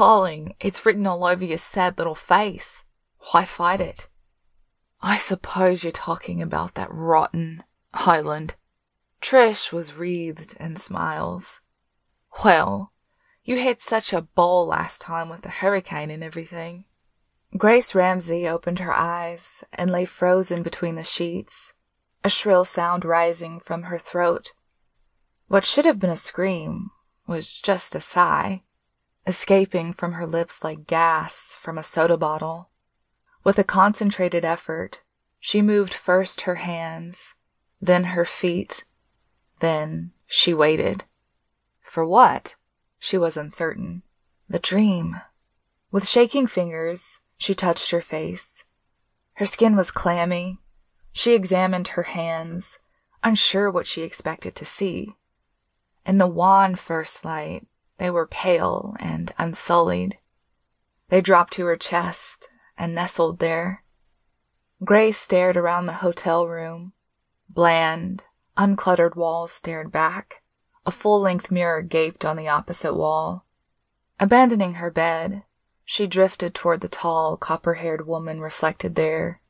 calling. It's written all over your sad little face. Why fight it? I suppose you're talking about that rotten island. Trish was wreathed in smiles. Well, you had such a ball last time with the hurricane and everything. Grace Ramsay opened her eyes and lay frozen between the sheets, a shrill sound rising from her throat. What should have been a scream was just a sigh, escaping from her lips like gas from a soda bottle. With a concentrated effort, she moved first her hands, then her feet, then she waited. For what? She was uncertain. The dream. With shaking fingers, she touched her face. Her skin was clammy. She examined her hands, unsure what she expected to see. In the wan first light, they were pale and unsullied. They dropped to her chest and nestled there. Grace stared around the hotel room. Bland, uncluttered walls stared back. A full length mirror gaped on the opposite wall. Abandoning her bed, she drifted toward the tall, copper haired woman reflected there.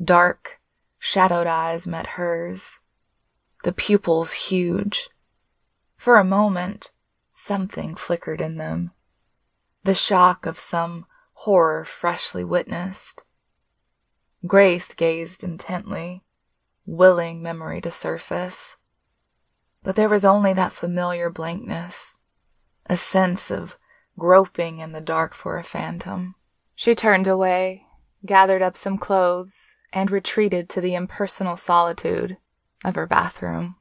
Dark, shadowed eyes met hers, the pupils huge. For a moment, something flickered in them. The shock of some horror freshly witnessed. Grace gazed intently, willing memory to surface. But there was only that familiar blankness, a sense of groping in the dark for a phantom. She turned away, gathered up some clothes, and retreated to the impersonal solitude of her bathroom.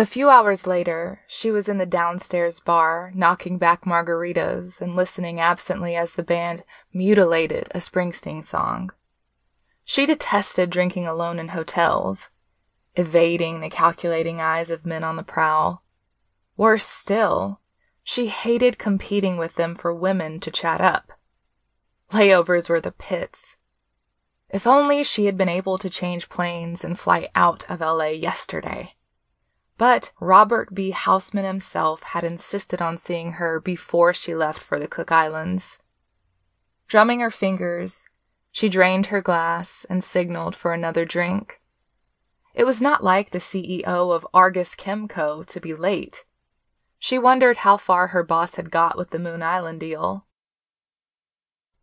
A few hours later, she was in the downstairs bar, knocking back margaritas and listening absently as the band mutilated a Springsteen song. She detested drinking alone in hotels, evading the calculating eyes of men on the prowl. Worse still, she hated competing with them for women to chat up. Layovers were the pits. If only she had been able to change planes and fly out of LA yesterday. But Robert B. Houseman himself had insisted on seeing her before she left for the Cook Islands. Drumming her fingers, she drained her glass and signaled for another drink. It was not like the CEO of Argus Chemco to be late. She wondered how far her boss had got with the Moon Island deal.